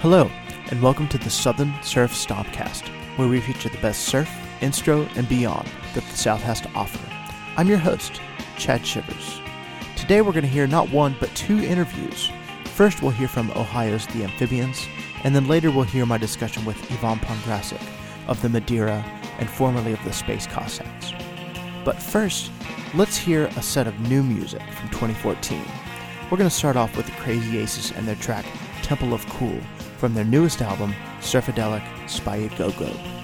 Hello, and welcome to the Southern Surf Stompcast, where we feature the best surf, instro, and beyond that the South has to offer. I'm your host, Chad Shivers. Today we're going to hear not one, but two interviews. First, we'll hear from Ohio's The Amphibians, and then later we'll hear my discussion with Ivan Pongracic of the Madeira and formerly of the Space Cossacks. But first, let's hear a set of new music from 2014. We're going to start off with the Crazy Aces and their track Temple of Cool from their newest album, Surfadelic Spy Go Go.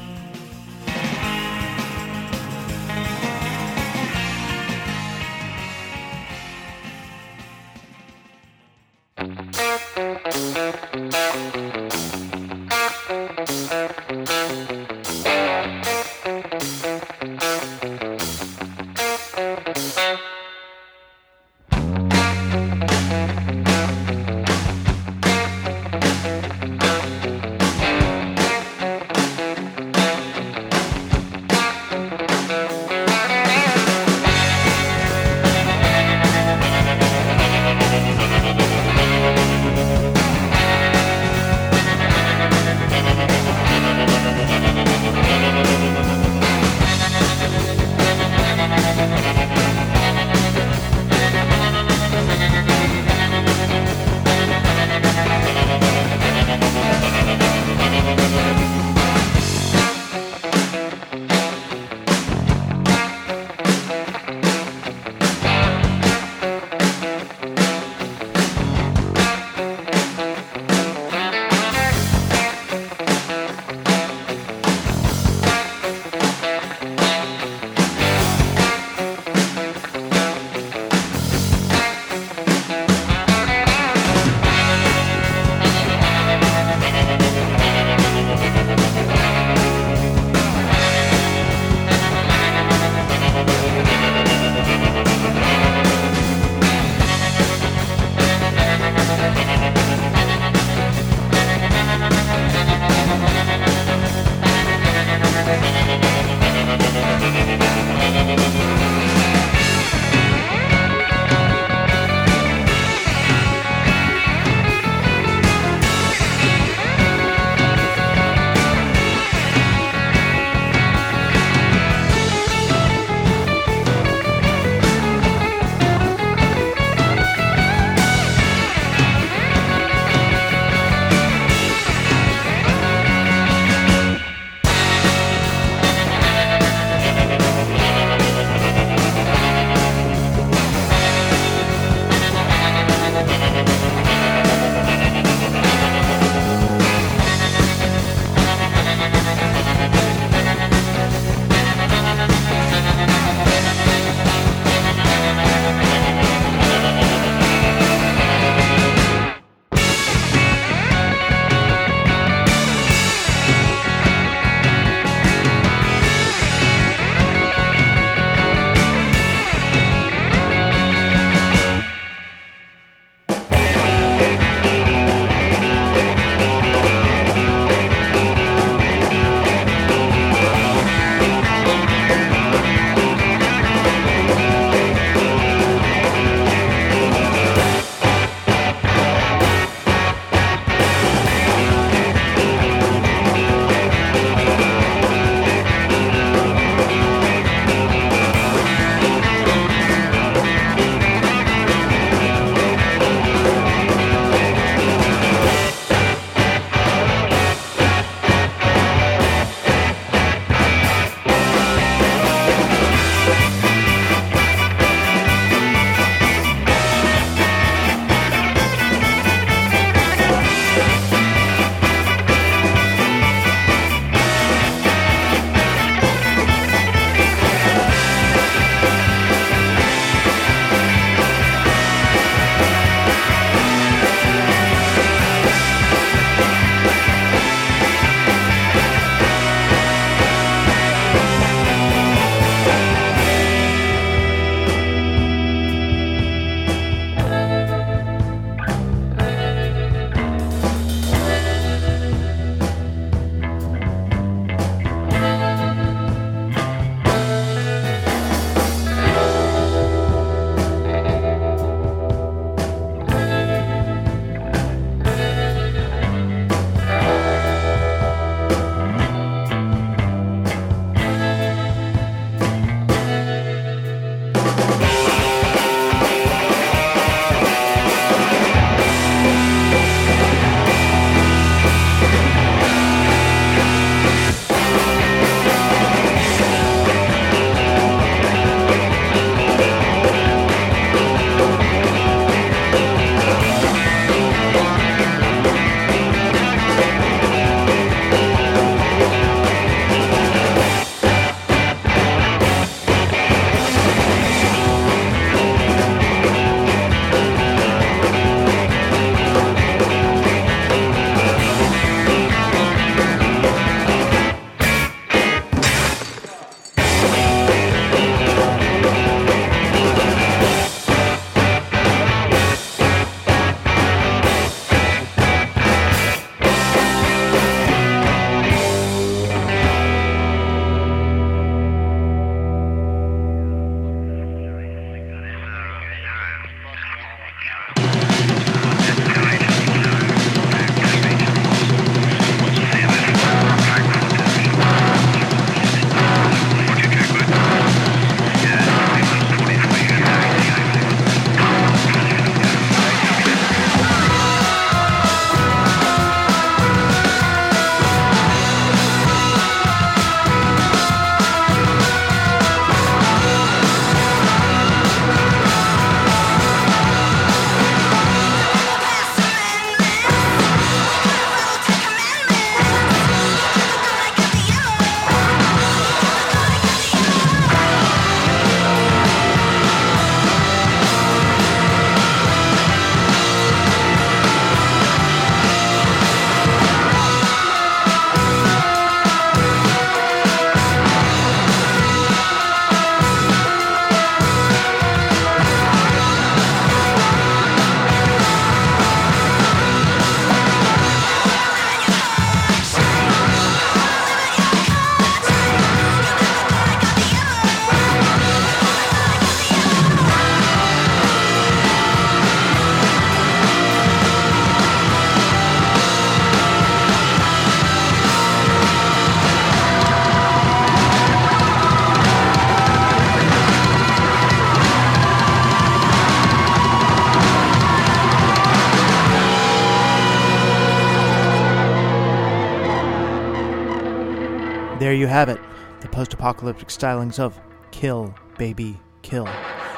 Apocalyptic stylings of Kill, Baby, Kill.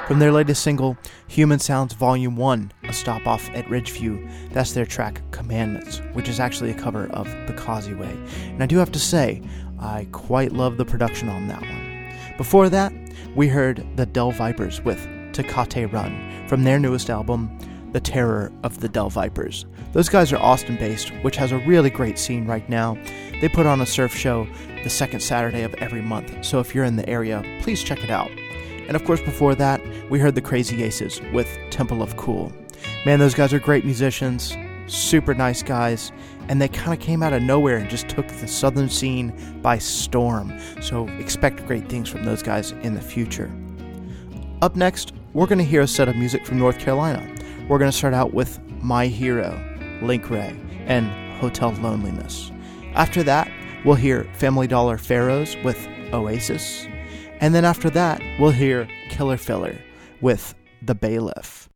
From their latest single, Human Sounds Volume 1, a stop off at Ridgeview, that's their track Commandments, which is actually a cover of The Causey Way. And I do have to say, I quite love the production on that one. Before that, we heard the Del Vipers with Takate Run from their newest album, The Terror of the Del Vipers. Those guys are Austin based, which has a really great scene right now. They put on a surf show the second Saturday of every month, so if you're in the area, please check it out. And of course, before that, we heard the Crazy Aces with Temple of Cool. Man, those guys are great musicians, super nice guys, and they kind of came out of nowhere and just took the southern scene by storm. So expect great things from those guys in the future. Up next, we're going to hear a set of music from North Carolina. We're going to start out with My Hero, Link Wray, and Hotel Loneliness. After that, we'll hear Family Dollar Pharaohs with Oasis. And then after that, we'll hear Killer Filler with The Bailiff.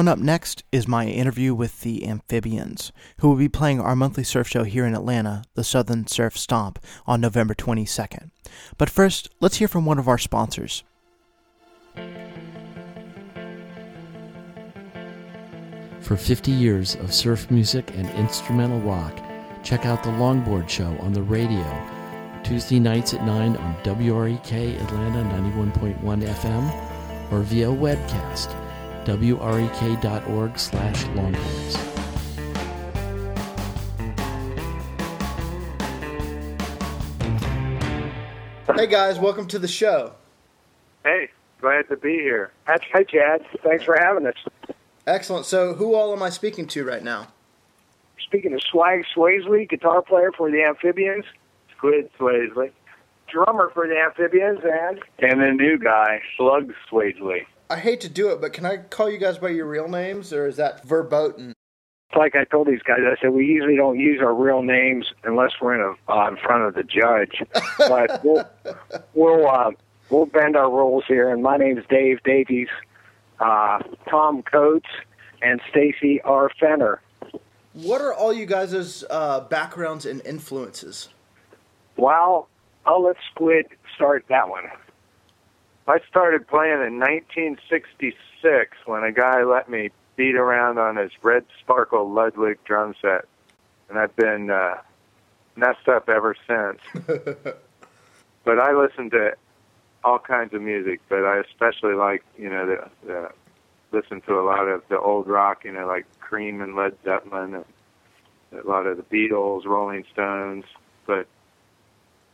Coming up next is my interview with the Amphibians, who will be playing our monthly surf show here in Atlanta, the Southern Surf Stomp, on November 22nd. But first, let's hear from one of our sponsors. For 50 years of surf music and instrumental rock, check out the Longboard Show on the radio, Tuesday nights at 9 on WREK Atlanta 91.1 FM or via webcast, wrek.org slash longhorns. Hey guys, welcome to the show. Hey, glad to be here. Hi, Chad. Thanks for having us. Excellent. So, who all am I speaking to right now? Speaking of Swag Swaisley, guitar player for the Amphibians, Squid Swaisley. drummer for the Amphibians, and And the new guy, Slug Swaisley. I hate to do it, but can I call you guys by your real names, or is that verboten? It's like I told these guys, I said we usually don't use our real names unless we're in a uh, in front of the judge. but we'll we'll uh, we'll bend our rules here. And my name's Dave Davies, uh, Tom Coates, and Stacy R. Fenner. What are all you guys' uh, backgrounds and influences? Well, I'll let Squid start that one. I started playing in 1966 when a guy let me beat around on his red sparkle Ludwig drum set. And I've been uh, messed up ever since. but I listen to all kinds of music, but I especially like, you know, the, the listen to a lot of the old rock, you know, like Cream and Led Zeppelin, and a lot of the Beatles, Rolling Stones, but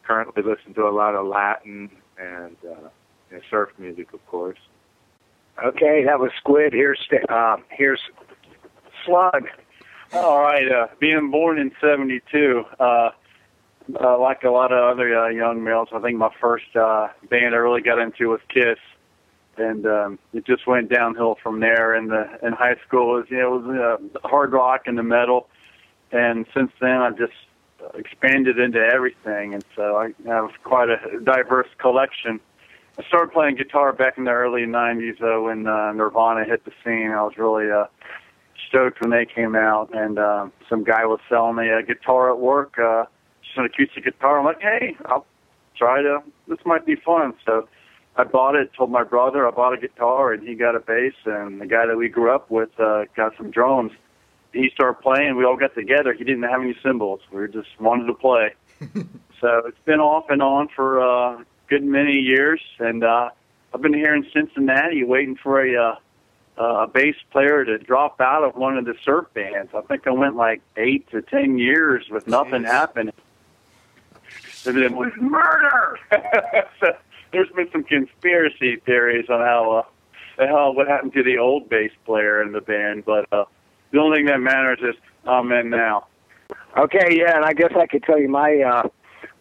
currently listen to a lot of Latin and uh, know, surf music, of course. Okay, that was Squid. Here's uh, here's Slug. All right. Uh, being born in '72, uh, uh, like a lot of other uh, young males, I think my first uh, band I really got into was Kiss, and um, it just went downhill from there. In the in high school, it was you know it was uh, hard rock and the metal, and since then I've just expanded into everything, and so I have quite a diverse collection. I started playing guitar back in the early '90s, though, when uh, Nirvana hit the scene. I was really uh, stoked when they came out, and uh, some guy was selling me a guitar at work, uh, just an acoustic guitar. I'm like, hey, I'll try to. This might be fun. So I bought it. Told my brother I bought a guitar, and he got a bass, and the guy that we grew up with uh, got some drums. He started playing. We all got together. He didn't have any cymbals. We just wanted to play. so it's been off and on for uh, good many years, and uh, I've been here in Cincinnati waiting for a uh, a bass player to drop out of one of the surf bands. I think I went like eight to ten years with nothing Jeez. happening. And it was murder. so there's been some conspiracy theories on how uh, how what happened to the old bass player in the band, but uh, the only thing that matters is I'm in now. Okay, yeah, and I guess I could tell you my uh,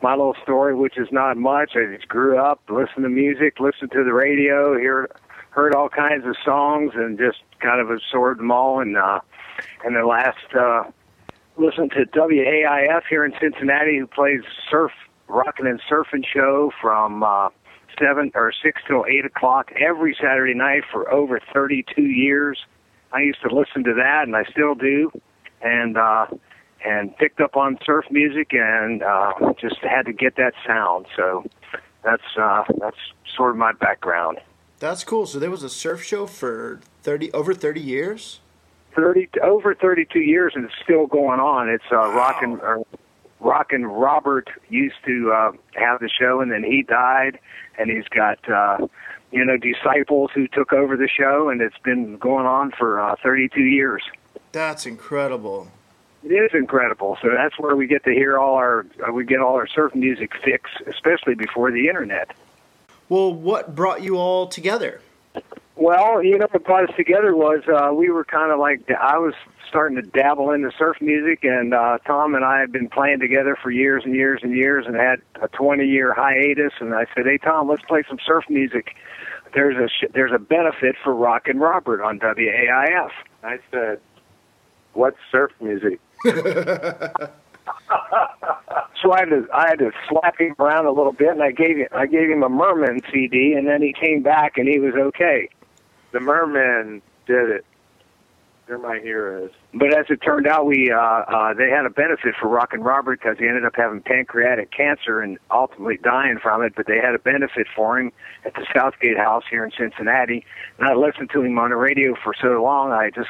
my little story, which is not much. I just grew up, listened to music, listened to the radio, heard heard all kinds of songs, and just kind of absorbed them all. And uh, and the last uh, listened to WAIF here in Cincinnati, who plays surf, rocking and surfing show from uh, seven or six till eight o'clock every Saturday night for over thirty-two years. I used to listen to that, and I still do. And uh, and picked up on surf music and uh, just had to get that sound. So that's uh, that's sort of my background. That's cool. So there was a surf show for thirty over thirty years. Thirty over thirty-two years, and it's still going on. It's uh, rockin' or rockin' Robert used to uh, have the show, and then he died, and he's got uh, you know disciples who took over the show, and it's been going on for uh, thirty-two years. That's incredible. It is incredible. So that's where we get to hear all our uh, we get all our surf music fix, especially before the internet. Well, what brought you all together? Well, you know, what brought us together was uh, we were kind of like I was starting to dabble into surf music, and uh, Tom and I had been playing together for years and years and years, and had a 20-year hiatus. And I said, "Hey, Tom, let's play some surf music." There's a sh- there's a benefit for Rock and Robert on WAIF. I said, "What's surf music?" So I had to I had to slap him around a little bit, and I gave him I gave him a Mermen CD, and then he came back and he was okay. The Mermen did it. They're my heroes. But as it turned out, we uh, uh, they had a benefit for Rock and Robert because he ended up having pancreatic cancer and ultimately dying from it. But they had a benefit for him at the Southgate House here in Cincinnati. And I listened to him on the radio for so long, I just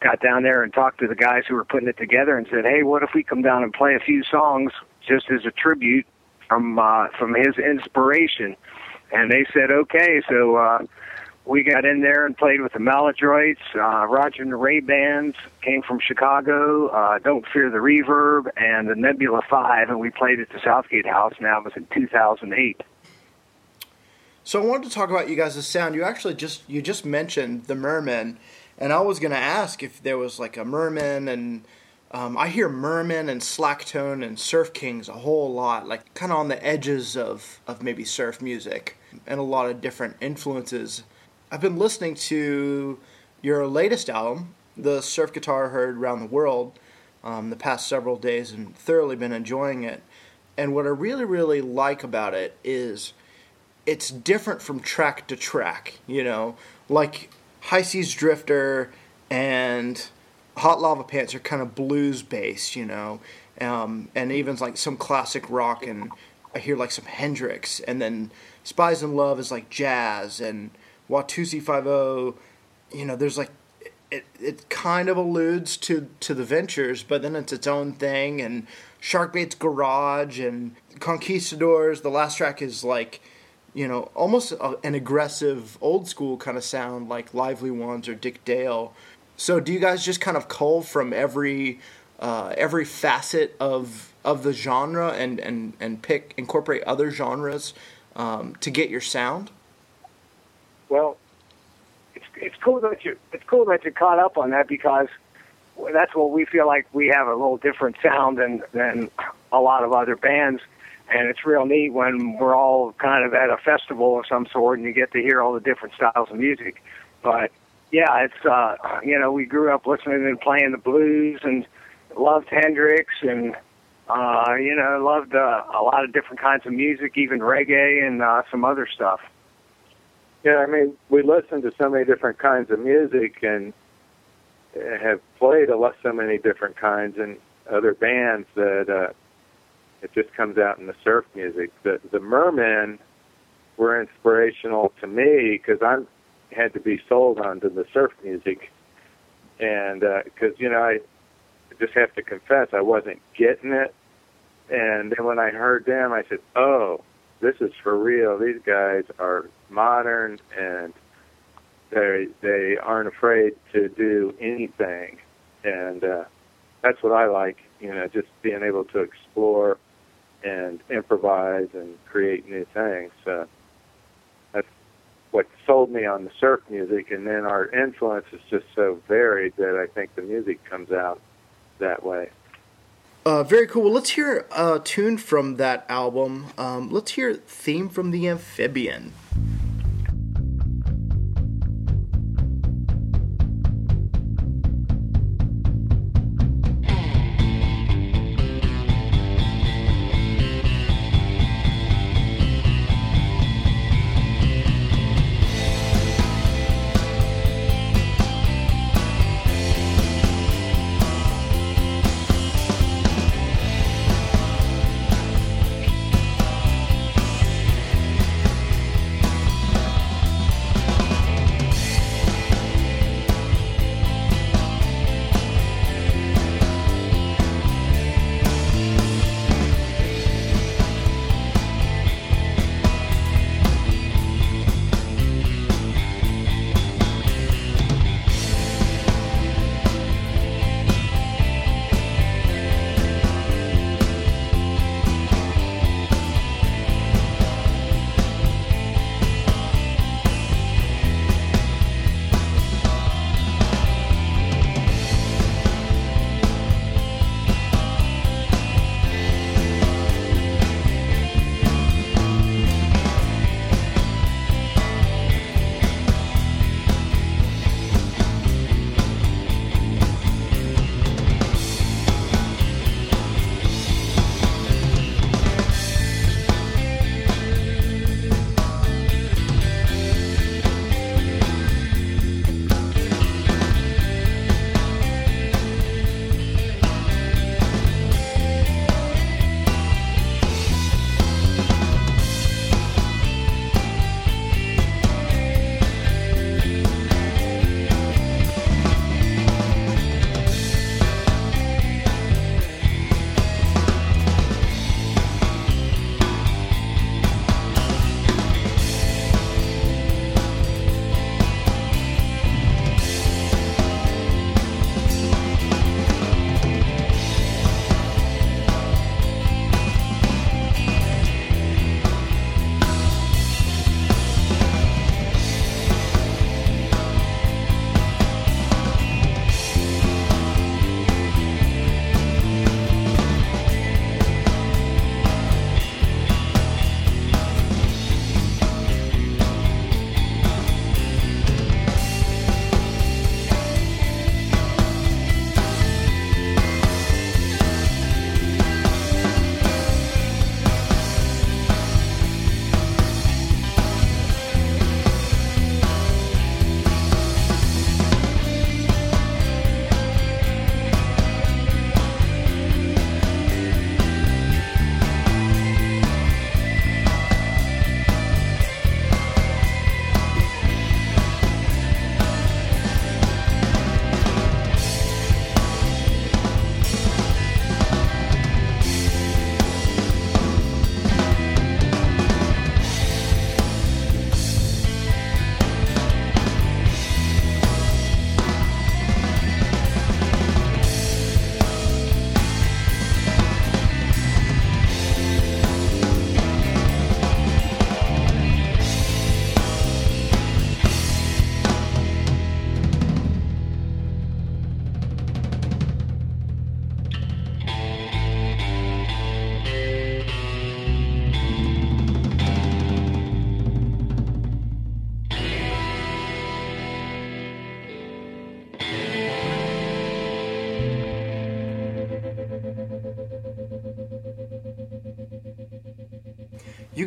got down there and talked to the guys who were putting it together and said, "Hey, what if we come down and play a few songs just as a tribute from uh, from his inspiration?" And they said, "Okay." So. uh we got in there and played with the Maladroits. Uh, Roger and the Ray Bands came from Chicago. Uh, Don't Fear the Reverb and the Nebula Five, and we played at the Southgate House. Now it was in 2008. So I wanted to talk about you guys' sound. You actually just you just mentioned the Mermen, and I was gonna ask if there was like a Mermen and. Um, I hear Mermen and Slacktone and Surf Kings a whole lot, like kind of on the edges of, of maybe surf music, and a lot of different influences. I've been listening to your latest album, the Surf Guitar Heard Around the World, um, the past several days and thoroughly been enjoying it. And what I really, really like about it is it's different from track to track, you know, like High Seas Drifter and Hot Lava Pants are kind of blues based, you know, um, and even like some classic rock, and I hear like some Hendrix, and then Spies in Love is like jazz, and Watusi Five O, you know, there's like it, it kind of alludes to to the Ventures, but then it's its own thing. And Sharkbait's Garage and Conquistadors. The last track is like, you know, almost a, an aggressive old school kind of sound like Lively Ones or Dick Dale. So do you guys just kind of cull from every uh, every facet of of the genre and and and pick incorporate other genres um, to get your sound? Well, it's it's cool that you it's cool that you caught up on that because that's what we feel like we have a little different sound than than a lot of other bands. And it's real neat when we're all kind of at a festival of some sort and you get to hear all the different styles of music. But yeah, it's uh you know, we grew up listening and playing the blues and loved Hendrix and uh, you know, loved uh, a lot of different kinds of music, even reggae and uh, some other stuff. Yeah, I mean, we listen to so many different kinds of music and have played a lot, so many different kinds and other bands that uh, it just comes out in the surf music. The the Mermen were inspirational to me because I had to be sold onto the surf music, and because uh, you know I just have to confess I wasn't getting it, and then when I heard them, I said, "Oh, this is for real. These guys are modern and they they aren't afraid to do anything, and uh, that's what I like. You know, just being able to explore and improvise and create new things. Uh, that's what sold me on the surf music, and then our influence is just so varied that I think the music comes out that way. Uh, very cool. Well, let's hear a tune from that album. Um, let's hear "Theme from the Amphibian."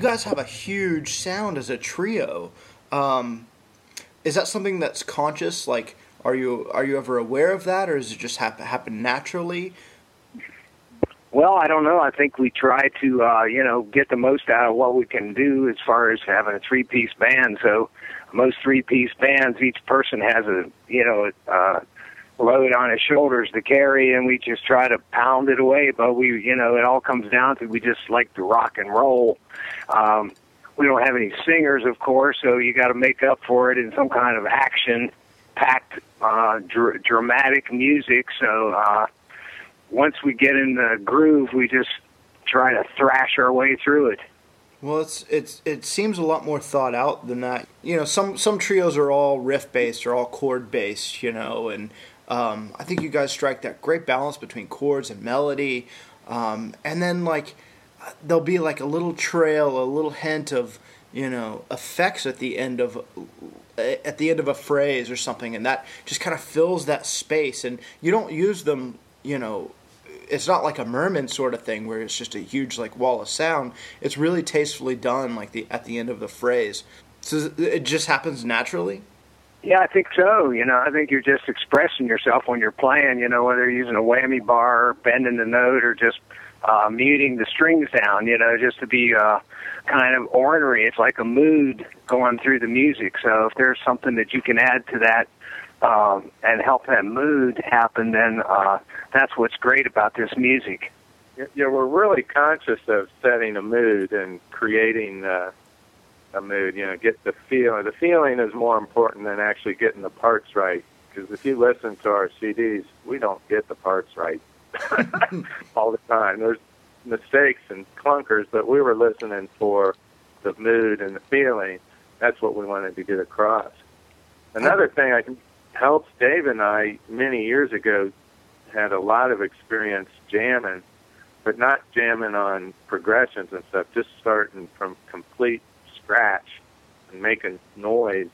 Guys have a huge sound as a trio. Um, is that something that's conscious? Like, are you are you ever aware of that, or does it just happen happen naturally? Well, I don't know. I think we try to, uh, you know, get the most out of what we can do as far as having a three-piece band. So, most three-piece bands, each person has a, you know, uh, load on his shoulders to carry, and we just try to pound it away. But we, you know, it all comes down to we just like to rock and roll. Um, we don't have any singers, of course, so you got to make up for it in some kind of action-packed, uh, dr- dramatic music. So. uh once we get in the groove, we just try to thrash our way through it. Well, it's it's it seems a lot more thought out than that. You know, some some trios are all riff based or all chord based. You know, and um, I think you guys strike that great balance between chords and melody, um, and then like there'll be like a little trail, a little hint of you know effects at the end of eh, at the end of a phrase or something, and that just kind of fills that space. And you don't use them, you know, it's not like a Mermen sort of thing where it's just a huge like wall of sound. It's really tastefully done, like the at the end of the phrase. So it just happens naturally. Yeah, I think so. You know, I think you're just expressing yourself when you're playing. You know, whether you're using a whammy bar, bending the note, or just uh, muting the strings down. You know, just to be uh, kind of ornery. It's like a mood going through the music. So if there's something that you can add to that um, and help that mood happen, then uh, that's what's great about this music. Yeah, we're really conscious of setting a mood and creating uh, a mood. You know, get the feeling. The feeling is more important than actually getting the parts right. Because if you listen to our CDs, we don't get the parts right all the time. There's mistakes and clunkers, but we were listening for the mood and the feeling. That's what we wanted to get across. Another thing I think helps Dave and I many years ago had a lot of experience jamming, but not jamming on progressions and stuff, just starting from complete scratch and making noise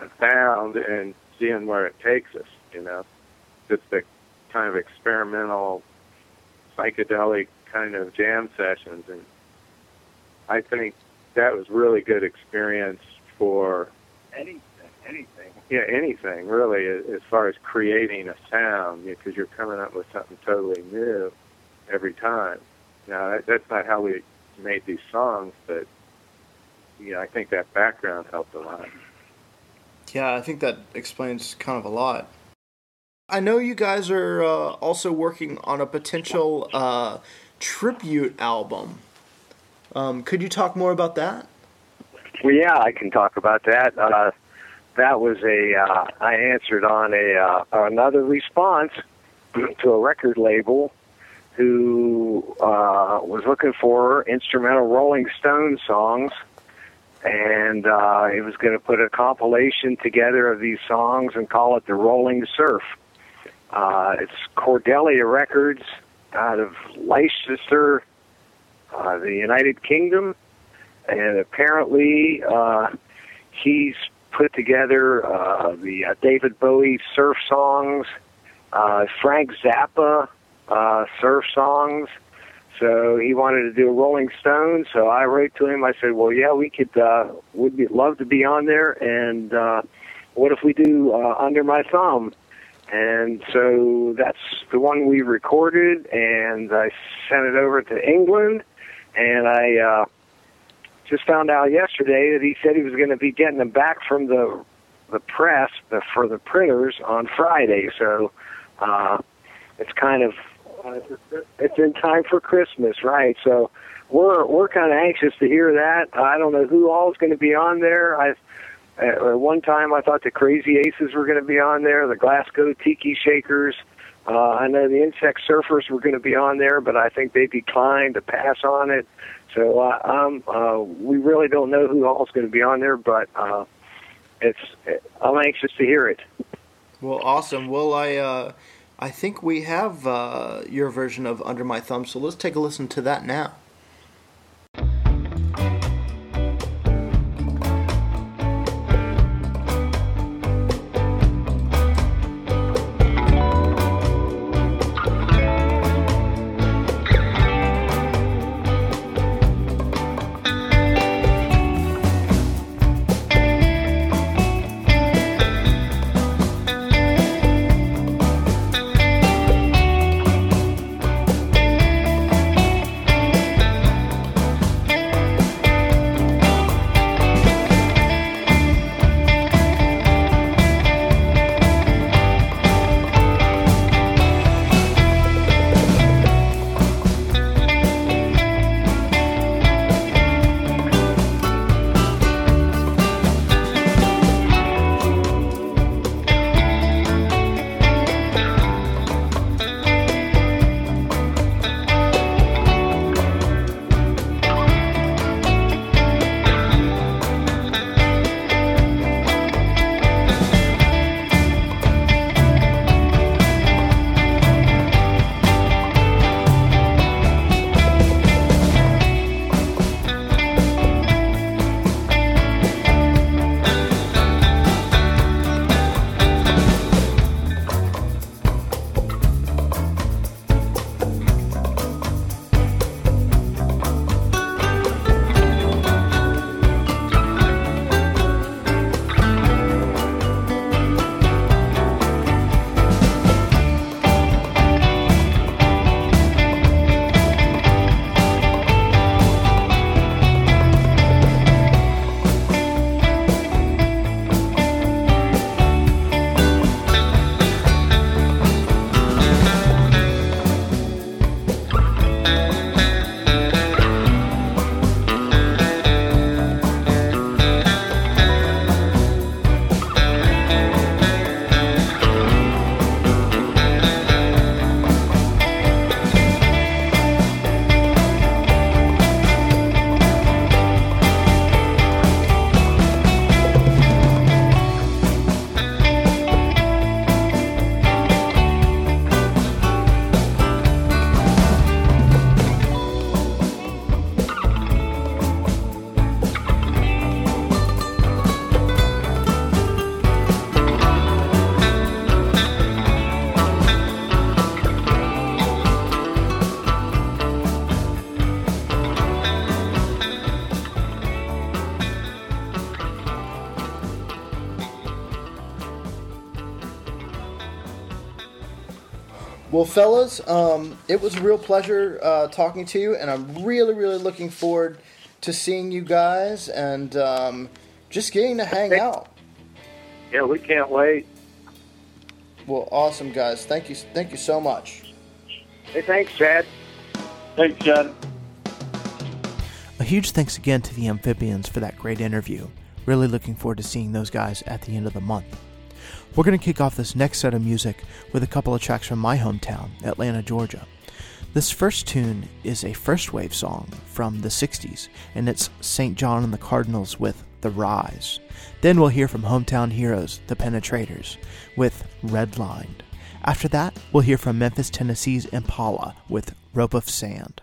and sound and seeing where it takes us, you know. Just the kind of experimental, psychedelic kind of jam sessions. And I think that was really good experience for anything, anything. Yeah, anything really, as far as creating a sound, because you're coming up with something totally new every time. Now, that, that's not how we made these songs, but you know, I think that background helped a lot. Yeah, I think that explains kind of a lot. I know you guys are uh, also working on a potential uh, tribute album. Um, could you talk more about that? Well, yeah, I can talk about that. Uh, that was a uh, I answered on a uh, another response to a record label who uh, was looking for instrumental Rolling Stone songs, and he was going to put a compilation together of these songs and call it the Rolling Surf. Uh, it's Cordelia Records out of Leicester, uh, the United Kingdom, and apparently uh, he's put together uh, the uh, David Bowie surf songs, uh, Frank Zappa uh, surf songs. So he wanted to do a Rolling Stone. So I wrote to him. I said, "Well, yeah, we could. Uh, would be love to be on there. And uh, what if we do uh, Under My Thumb?" And so that's the one we recorded, and I sent it over to England, and I uh, just found out yesterday that he said he was going to be getting them back from the the press the, for the printers on Friday. So uh, it's kind of uh, it's in time for Christmas, right? So we're we're kind of anxious to hear that. I don't know who all is going to be on there. I at one time I thought the Crazy Aces were going to be on there, the Glasgow Tiki Shakers. Uh, I know the Insect Surfers were going to be on there, but I think they declined to pass on it. So uh, um, uh, we really don't know who all is going to be on there, but uh, it's I'm anxious to hear it. Well, awesome. Well, I uh, I think we have uh, your version of Under My Thumb, so let's take a listen to that now. Fellas, um, it was a real pleasure uh, talking to you, and I'm really, really looking forward to seeing you guys and um, just getting to hang out. Yeah, we can't wait. Well, awesome, guys. Thank you, thank you so much. Hey, thanks, Chad. Thanks, Chad. A huge thanks again to the Amphibians for that great interview. Really looking forward to seeing those guys at the end of the month. We're going to kick off this next set of music with a couple of tracks from my hometown, Atlanta, Georgia. This first tune is a first wave song from the 60s, and it's St. John and the Cardinals with The Rise. Then we'll hear from hometown heroes, the Penetrators, with Redlined. After that, we'll hear from Memphis, Tennessee's Impala with Rope of Sand.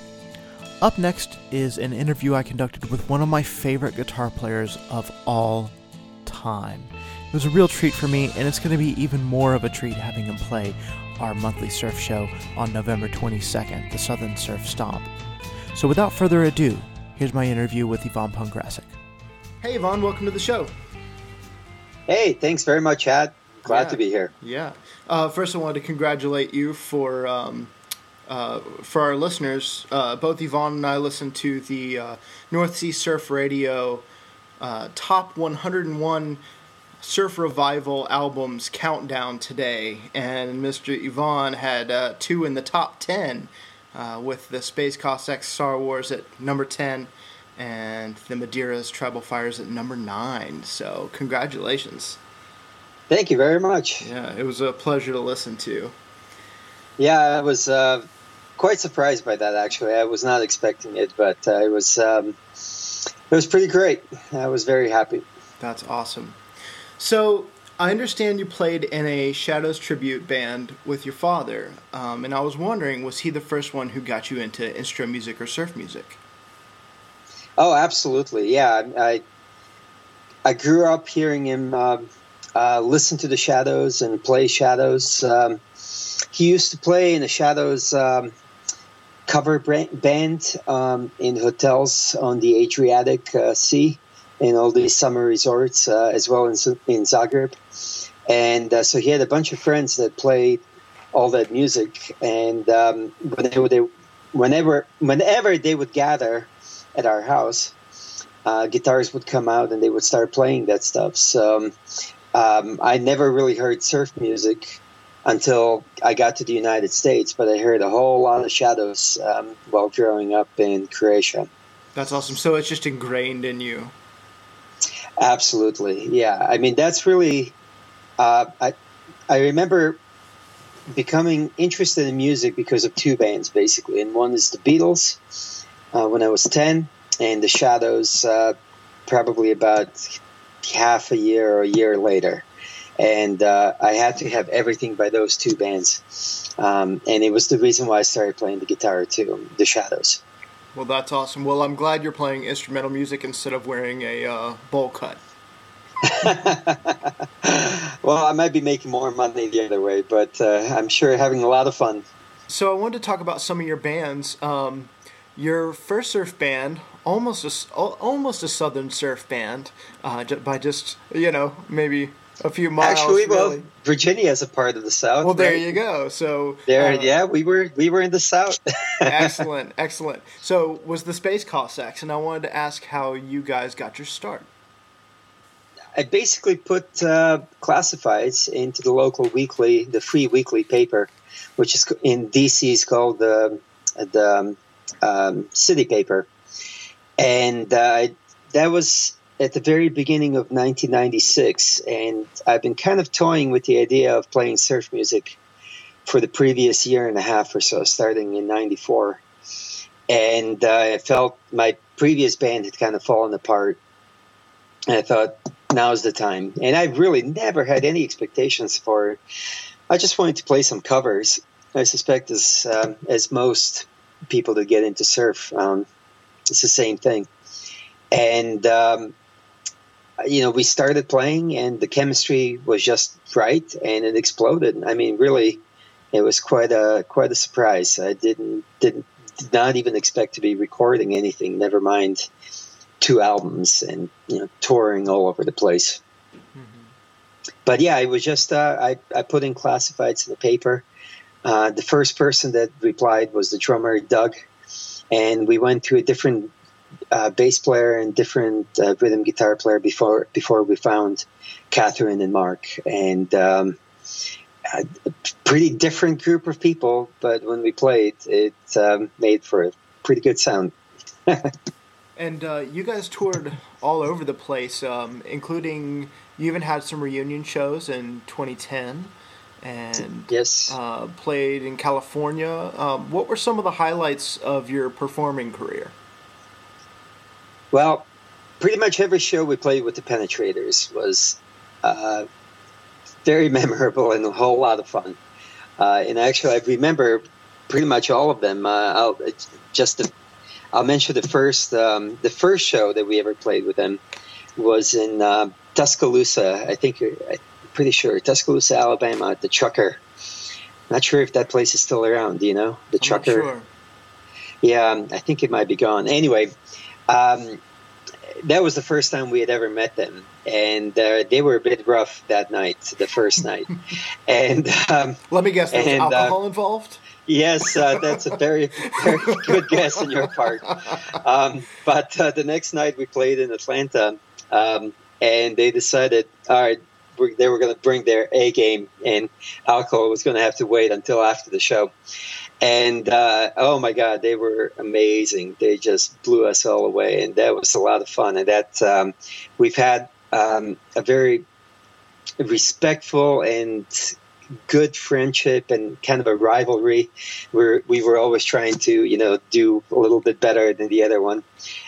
Up next is an interview I conducted with one of my favorite guitar players of all time. It was a real treat for me, and it's going to be even more of a treat having him play our monthly surf show on November 22nd, the Southern Surf Stomp. So without further ado, here's my interview with Ivan Pongracic. Hey, Ivan, welcome to the show. Hey, thanks very much, Chad. Glad Yeah. to be here. Yeah. Uh, first, I wanted to congratulate you for um, uh, for our listeners. Uh, both Ivan and I listened to the uh, North Sea Surf Radio uh, top 101 surf revival albums countdown today, and Mr. Ivan had uh, two in the top 10 uh, with the Space Cossacks Star Wars at number 10 and the Madeira's Tribal Fires at number 9. So, congratulations. Thank you very much. Yeah, it was a pleasure to listen to. Yeah, I was uh, quite surprised by that. Actually, I was not expecting it, but uh, it was um, it was pretty great. I was very happy. That's awesome. So I understand you played in a Shadows tribute band with your father, um, and I was wondering, was he the first one who got you into instro music or surf music? Oh, absolutely. Yeah, I I grew up hearing him um uh, listen to the Shadows and play Shadows. Um, he used to play in the Shadows um, cover band um, in hotels on the Adriatic uh, Sea in all these summer resorts, uh, as well in, in Zagreb. And uh, so he had a bunch of friends that played all that music. And um, whenever, they, whenever, whenever they would gather at our house, uh, guitars would come out and they would start playing that stuff. So um, I never really heard surf music until I got to the United States, but I heard a whole lot of Shadows um, while growing up in Croatia. That's awesome. So it's just ingrained in you. Absolutely, yeah. I mean, that's really. Uh, I I remember becoming interested in music because of two bands, basically, and one is the Beatles uh, when I was ten, and the Shadows uh, probably about half a year or a year later. And uh, I had to have everything by those two bands, um, and it was the reason why I started playing the guitar too, the Shadows. Well, that's awesome. Well, I'm glad you're playing instrumental music instead of wearing a uh, bowl cut. well, I might be making more money the other way, but uh, I'm sure having a lot of fun. So I wanted to talk about some of your bands. Um, your first surf band, almost a, almost a southern surf band, uh, by just you know maybe a few miles. Actually, well, really. Virginia is a part of the South. Well, there right? you go. So There, uh, yeah, we were we were in the South. excellent, excellent. So was the Space Cossacks, and I wanted to ask how you guys got your start. I basically put uh, classifieds into the local weekly, the free weekly paper, which is in DC is called the the um, um, city paper, and uh, that was at the very beginning of 1996. And I've been kind of toying with the idea of playing surf music for the previous year and a half or so, starting in '94. And uh, I felt my previous band had kind of fallen apart. And I thought, now's the time. And I really never had any expectations for it. I just wanted to play some covers. I suspect as um, as most people that get into surf, um, it's the same thing. And um, you know, we started playing, and the chemistry was just right, and it exploded. I mean, really, it was quite a quite a surprise. I didn't didn't did not even expect to be recording anything. Never mind two albums and you know touring all over the place. But yeah, it was just uh, I I put in classifieds in the paper. Uh, the first person that replied was the drummer Doug, and we went to a different uh, bass player and different uh, rhythm guitar player before before we found Catherine and Mark. And um, a pretty different group of people, but when we played, it um, made for a pretty good sound. and uh, you guys toured all over the place, um, including you even had some reunion shows in 2010 and yes, uh, played in California. Um, what were some of the highlights of your performing career? Well, pretty much every show we played with the Penetrators was uh, very memorable and a whole lot of fun. Uh, and actually, I remember pretty much all of them. Uh, I'll just the, I'll mention the first um, the first show that we ever played with them was in uh, Tuscaloosa. I think I'm pretty sure Tuscaloosa, Alabama, at the Trucker. Not sure if that place is still around. Do you know the I'm Trucker? Sure. Yeah, I think it might be gone. Anyway, um, that was the first time we had ever met them, and uh, they were a bit rough that night, the first night. and um, let me guess, there was and, uh, alcohol involved. Yes, uh, that's a very, very good guess on your part. Um, but uh, the next night we played in Atlanta, um, and they decided, all right, we're, they were going to bring their A game, and alcohol was going to have to wait until after the show. And uh, oh my God, they were amazing. They just blew us all away, and that was a lot of fun. And that um, we've had um, a very respectful and good friendship and kind of a rivalry where we were always trying to you know do a little bit better than the other one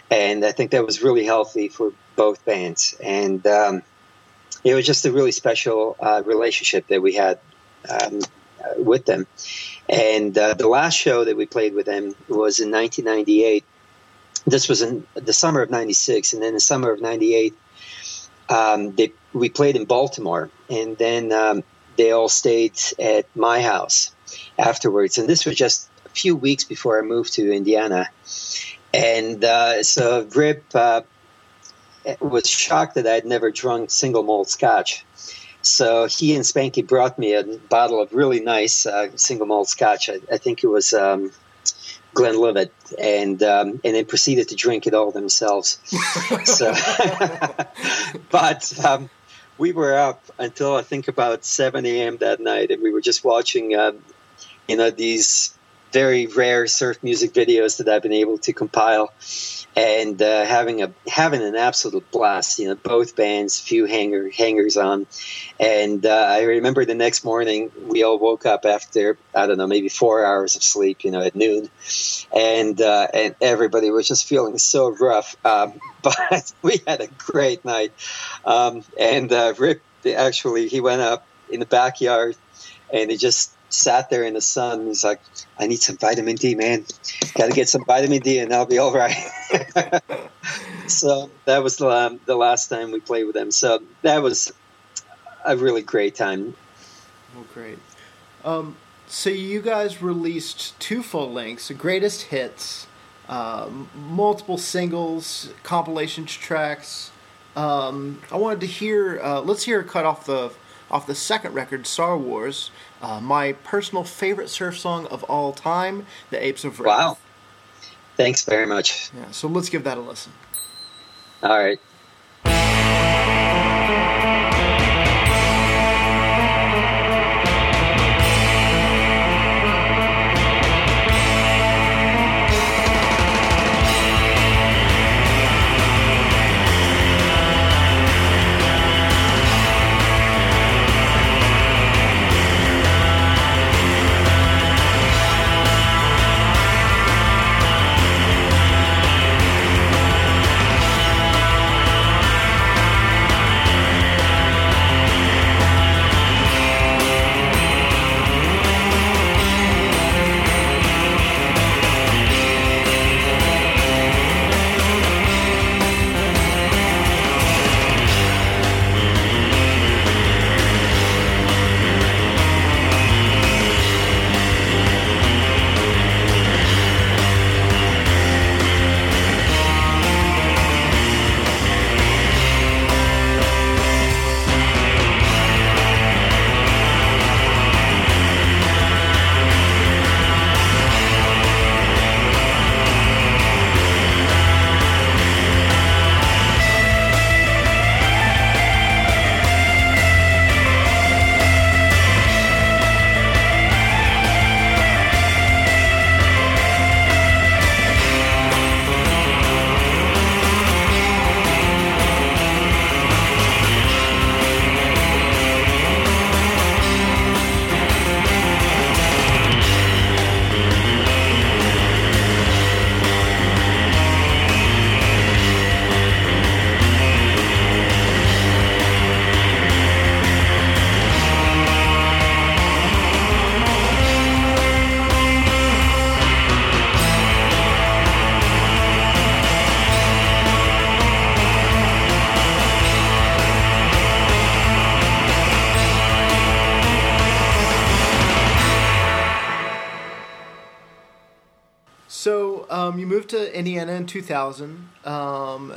and i think that was really healthy for both bands and um, it was just a really special uh, relationship that we had um, with them and uh, the last show that we played with them was in 1998 this was in the summer of 96 and then the summer of 98 um, they, we played in baltimore and then um, they all stayed at my house afterwards. And this was just a few weeks before I moved to Indiana. And uh, so Rip uh, was shocked that I'd never drunk single malt scotch. So he and Spanky brought me a bottle of really nice uh, single malt scotch. I, I think it was um, Glenlivet, and um, and then proceeded to drink it all themselves. so, but um, we were up until I think about 7 a.m. that night, and we were just watching, uh, you know, these very rare surf music videos that I've been able to compile, and uh, having a having an absolute blast. You know, both bands, few hanger hangers on, and uh, I remember the next morning we all woke up after I don't know maybe four hours of sleep. You know, at noon, and uh, and everybody was just feeling so rough. Um, but we had a great night, um, and uh, Rick actually he went up in the backyard and he just sat there in the sun. He's like, I need some vitamin D, man. Got to get some vitamin D and I'll be all right. so that was the, um, the last time we played with them. So that was a really great time. Oh, great. Um, so you guys released two full lengths, greatest hits, um, multiple singles, compilation tracks. Um, I wanted to hear. Uh, let's hear a cut off the off the second record, Star Wars. Uh, my personal favorite surf song of all time, The Apes of Wrath. Wow. Thanks very much. Yeah, so let's give that a listen. All right. Moved to Indiana in 2000, um,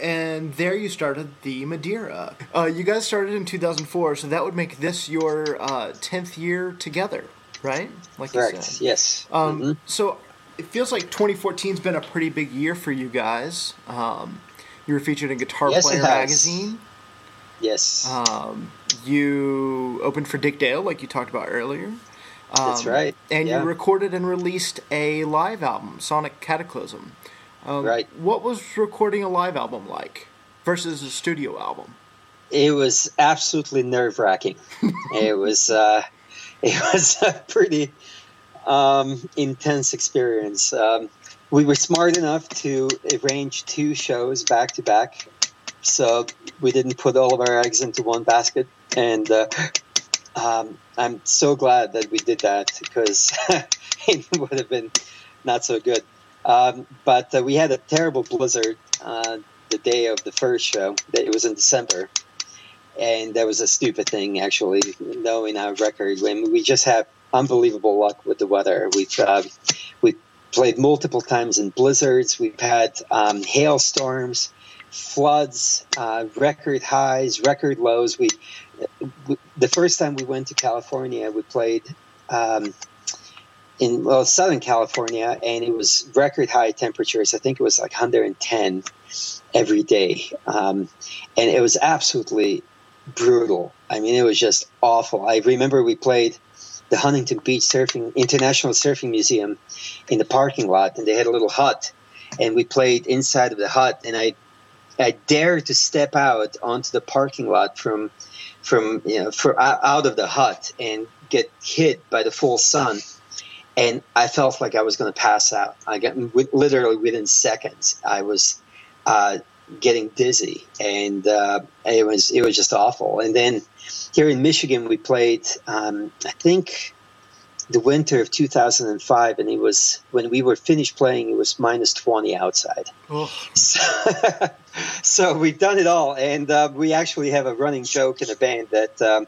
and there you started the Madeira. Uh, you guys started in 2004, so that would make this your uh, 10th year together, right? Like Correct. Yes. Um, mm-hmm. So it feels like 2014's been a pretty big year for you guys. Um, you were featured in Guitar yes, Player magazine. Yes. Um, you opened for Dick Dale, like you talked about earlier. Um, That's right. And yeah. you recorded and released a live album, Sonic Cataclysm. Um, right. What was recording a live album like versus a studio album? It was absolutely nerve wracking. it was uh, it was a pretty um, intense experience. Um, we were smart enough to arrange two shows back to back, so we didn't put all of our eggs into one basket. And uh, um, I'm so glad that we did that because it would have been not so good. Um, but uh, we had a terrible blizzard uh, the day of the first show. It was in December, and that was a stupid thing actually, knowing our record. When we just have unbelievable luck with the weather, we've uh, we played multiple times in blizzards. We've had um, hailstorms, floods, uh, record highs, record lows. We, we, the first time we went to California, we played. Um, in well Southern California, and it was record high temperatures. I think it was like 110 every day, um, and it was absolutely brutal. I mean, it was just awful. I remember we played the Huntington Beach Surfing International Surfing Museum in the parking lot, and they had a little hut, and we played inside of the hut, and I I dared to step out onto the parking lot from from you know for out of the hut and get hit by the full sun and I felt like I was going to pass out. I got literally within seconds. I was uh, getting dizzy, and uh, it was it was just awful. And then here in Michigan, we played. Um, I think the winter of 2005, and it was when we were finished playing. It was minus 20 outside. Oh. So, so, we've done it all, and uh, we actually have a running joke in the band that. Um,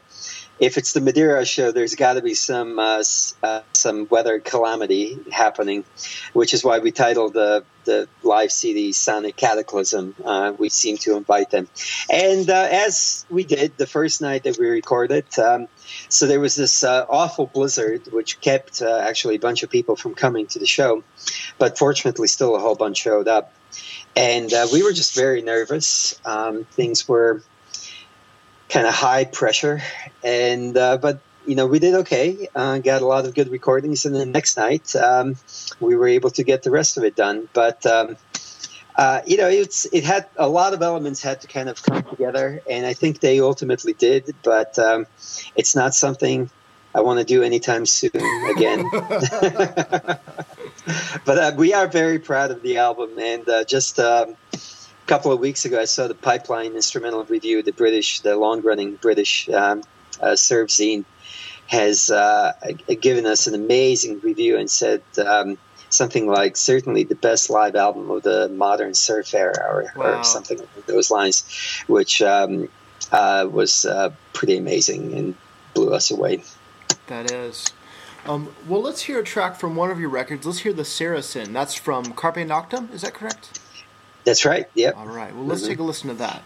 if it's the Madeira show, there's got to be some uh, uh, some weather calamity happening, which is why we titled the the live CD "Sonic Cataclysm." Uh, we seem to invite them, and uh, as we did the first night that we recorded, um, so there was this uh, awful blizzard which kept uh, actually a bunch of people from coming to the show, but fortunately, still a whole bunch showed up, and we were just very nervous. Um, things were kind of high pressure. And uh, but you know we did okay. Uh, got a lot of good recordings, and the next night um, we were able to get the rest of it done. But um, uh, you know it's it had a lot of elements had to kind of come together, and I think they ultimately did. But um, it's not something. I want to do anytime soon again. but uh, we are very proud of the album, and uh, just um, couple of weeks ago, I saw the Pipeline Instrumental Review, the British, the long-running British um, uh, surf zine, has uh, given us an amazing review and said um, something like certainly the best live album of the modern surf era, or, wow. or something along those lines, which um, uh, was uh, pretty amazing and blew us away. That is. Um, well, let's hear a track from one of your records. Let's hear the Saracen. That's from Carpe Noctem. Is that correct? That's right. Yep. All right. Well, let's mm-hmm. take a listen to that.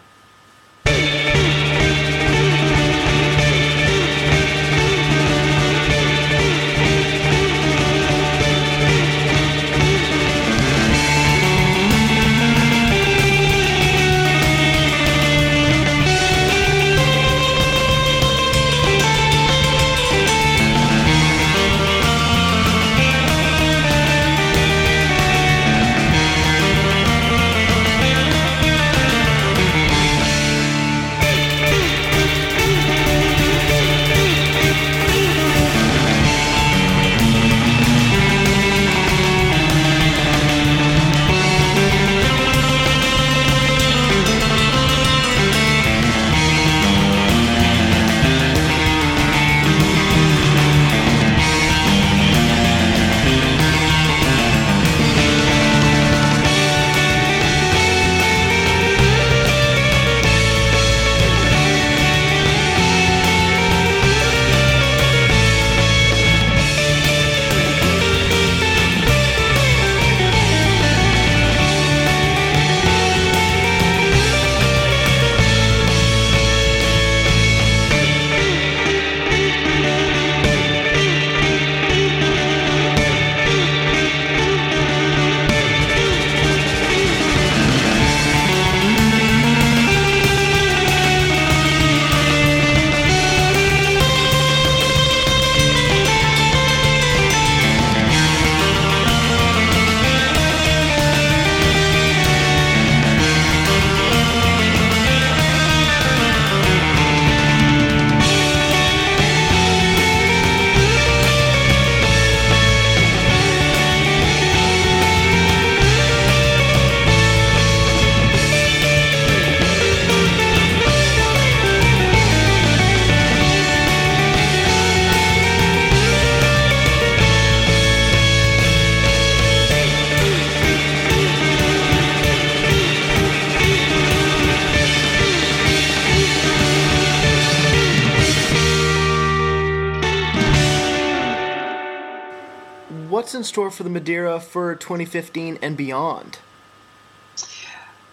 In store for the Madeira for 2015 and beyond?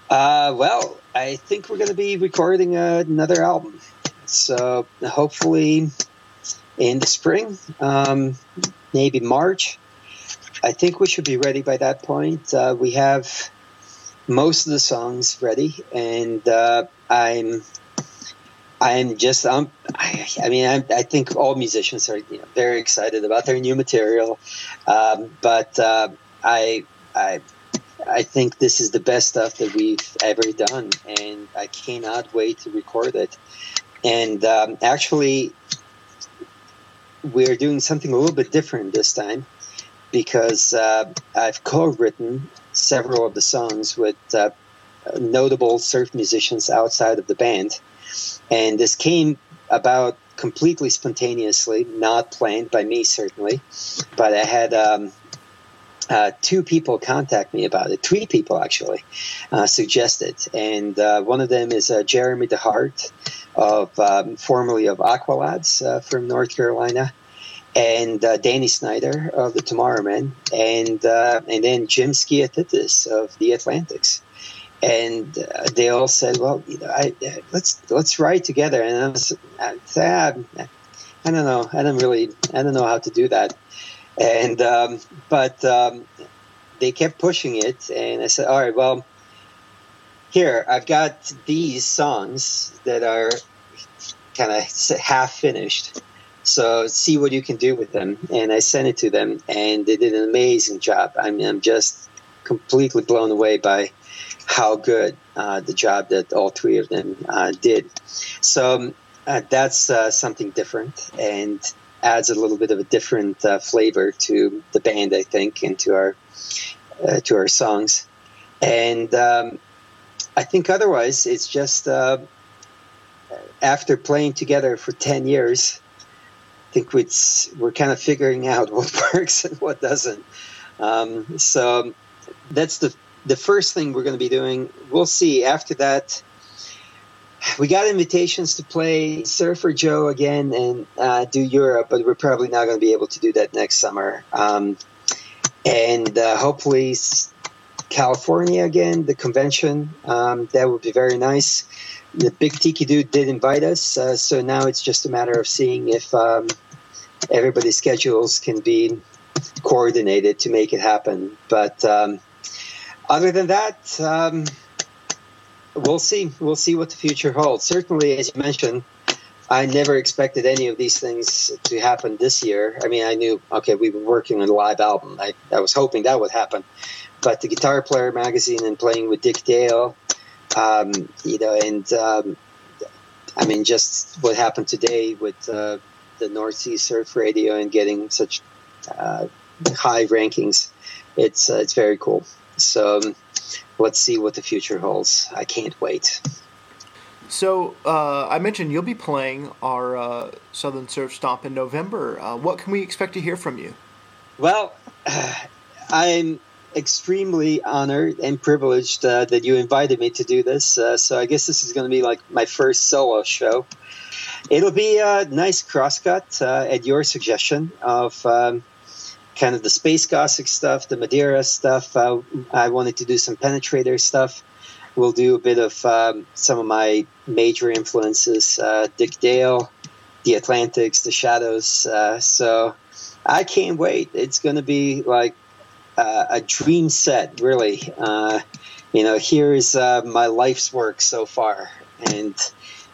Uh, well, I think we're going to be recording another album. So hopefully in the spring, um, maybe March. I think we should be ready by that point. Uh, we have most of the songs ready, and uh, I'm I'm just um, I, I mean I, I, think all musicians are you know, very excited about their new material, um, but uh, I I I think this is the best stuff that we've ever done, and I cannot wait to record it. And um, actually, we're doing something a little bit different this time because uh, I've co-written several of the songs with uh, notable surf musicians outside of the band, and this came about completely spontaneously, not planned by me certainly, but I had. Um, uh, two people contact me about it. Three people actually uh, suggested, and uh, one of them is uh, Jeremy DeHart, of um, formerly of Aqualads uh, from North Carolina, and uh, Danny Snyder of the Tomorrow Men, and and then Jim Skiathitis of the Atlantics. And they all said, "Well, you know, I, let's let's write together." And I was, I, I don't know, I don't really, I don't know how to do that and um, but um, they kept pushing it, and I said, "All right, well, here I've got these songs that are kind of half finished." So see what you can do with them, and I sent it to them, and they did an amazing job. I mean, I'm just completely blown away by how good uh, the job that all three of them uh, did. So um, uh, that's uh, something different, and adds a little bit of a different uh, flavor to the band, I think, and to our uh, to our songs. And um, I think otherwise, it's just after playing together for ten years, I think it's, we're kind of figuring out what works and what doesn't. Um, so that's the the first thing we're going to be doing. We'll see after that we got invitations to play Surfer Joe again and uh, do Europe, but we're probably not going to be able to do that next summer. Um, and uh, hopefully, California again, the convention. Um, that would be very nice. The Big Tiki Dude did invite us, uh, so now it's just a matter of seeing if um, everybody's schedules can be coordinated to make it happen. But um, other than that, um, we'll see. We'll see what the future holds. Certainly, as you mentioned, I never expected any of these things to happen this year. I mean, I knew, okay, we were working on a live album. I, I was hoping that would happen. But the Guitar Player magazine and playing with Dick Dale, um, you know, and um, I mean, just what happened today with uh, the North Sea Surf Radio and getting such uh, high rankings, it's uh, it's very cool. So um, let's see what the future holds. I can't wait. So uh, I mentioned you'll be playing our uh, Southern Surf Stomp in November. Uh, what can we expect to hear from you? Well, I'm extremely honored and privileged uh, that you invited me to do this. Uh, so I guess this is going to be like my first solo show. It'll be a nice crosscut uh, at your suggestion of. Um, kind of the space gothic stuff, the Madeira stuff. Uh, I wanted to do some penetrator stuff. We'll do a bit of um, some of my major influences, uh, Dick Dale, the Atlantics, the Shadows. Uh, so I can't wait. It's going to be like uh, a dream set, really. Uh, you know, here is uh, my life's work so far, and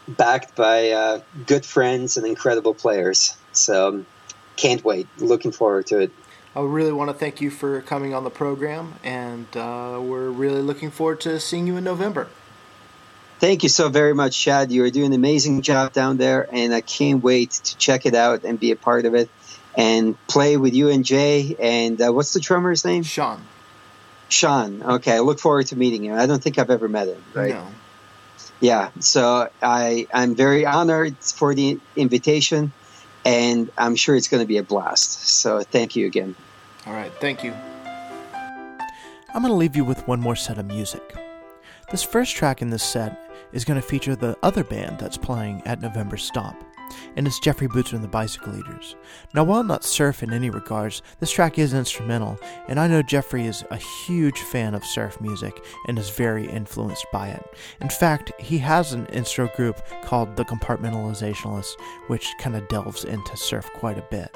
backed by good friends and incredible players. So can't wait. Looking forward to it. I really want to thank you for coming on the program, and uh, we're really looking forward to seeing you in November. Thank you so very much, Chad. You are doing an amazing job down there, and I can't wait to check it out and be a part of it and play with you and Jay. And uh, what's the drummer's name? Sean. Sean. Okay, I look forward to meeting him. I don't think I've ever met him. Right? No. Yeah. So I I'm very honored for the invitation and I'm sure it's going to be a blast. So thank you again. All right, thank you. I'm going to leave you with one more set of music. This first track in this set is going to feature the other band that's playing at November Stomp. And it's Jeffrey Boots and the Bicycle Eaters. Now, while not surf in any regards, this track is instrumental, and I know Jeffrey is a huge fan of surf music and is very influenced by it. In fact, he has an instro group called The Compartmentalizationalists, which kind of delves into surf quite a bit.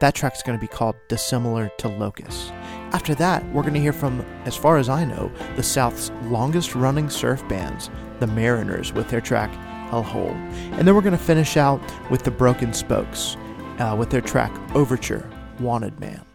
That track's going to be called Dissimilar to Locus. After that, we're going to hear from, as far as I know, the South's longest running surf bands, the Mariners, with their track El Hole. And then we're going to finish out with the Broken Spokes uh, with their track Overture Wanted Man.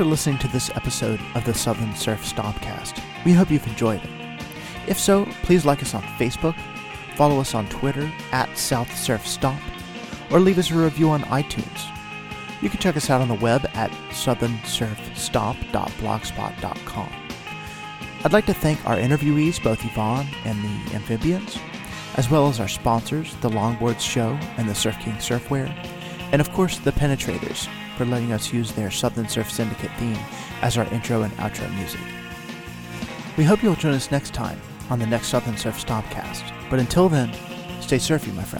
For listening to this episode of the Southern Surf Stompcast. We hope you've enjoyed it. If so, please like us on Facebook, follow us on Twitter at South Surf Stomp, or leave us a review on iTunes. You can check us out on the web at southernsurfstomp.blogspot.com. I'd like to thank our interviewees, both Ivan and the Amphibians, as well as our sponsors, the Longboards Show and the Surf King Surfwear, and of course the Penetrators for letting us use their Southern Surf Syndicate theme as our intro and outro music. We hope you'll join us next time on the next Southern Surf Stompcast. But until then, stay surfy, my friends.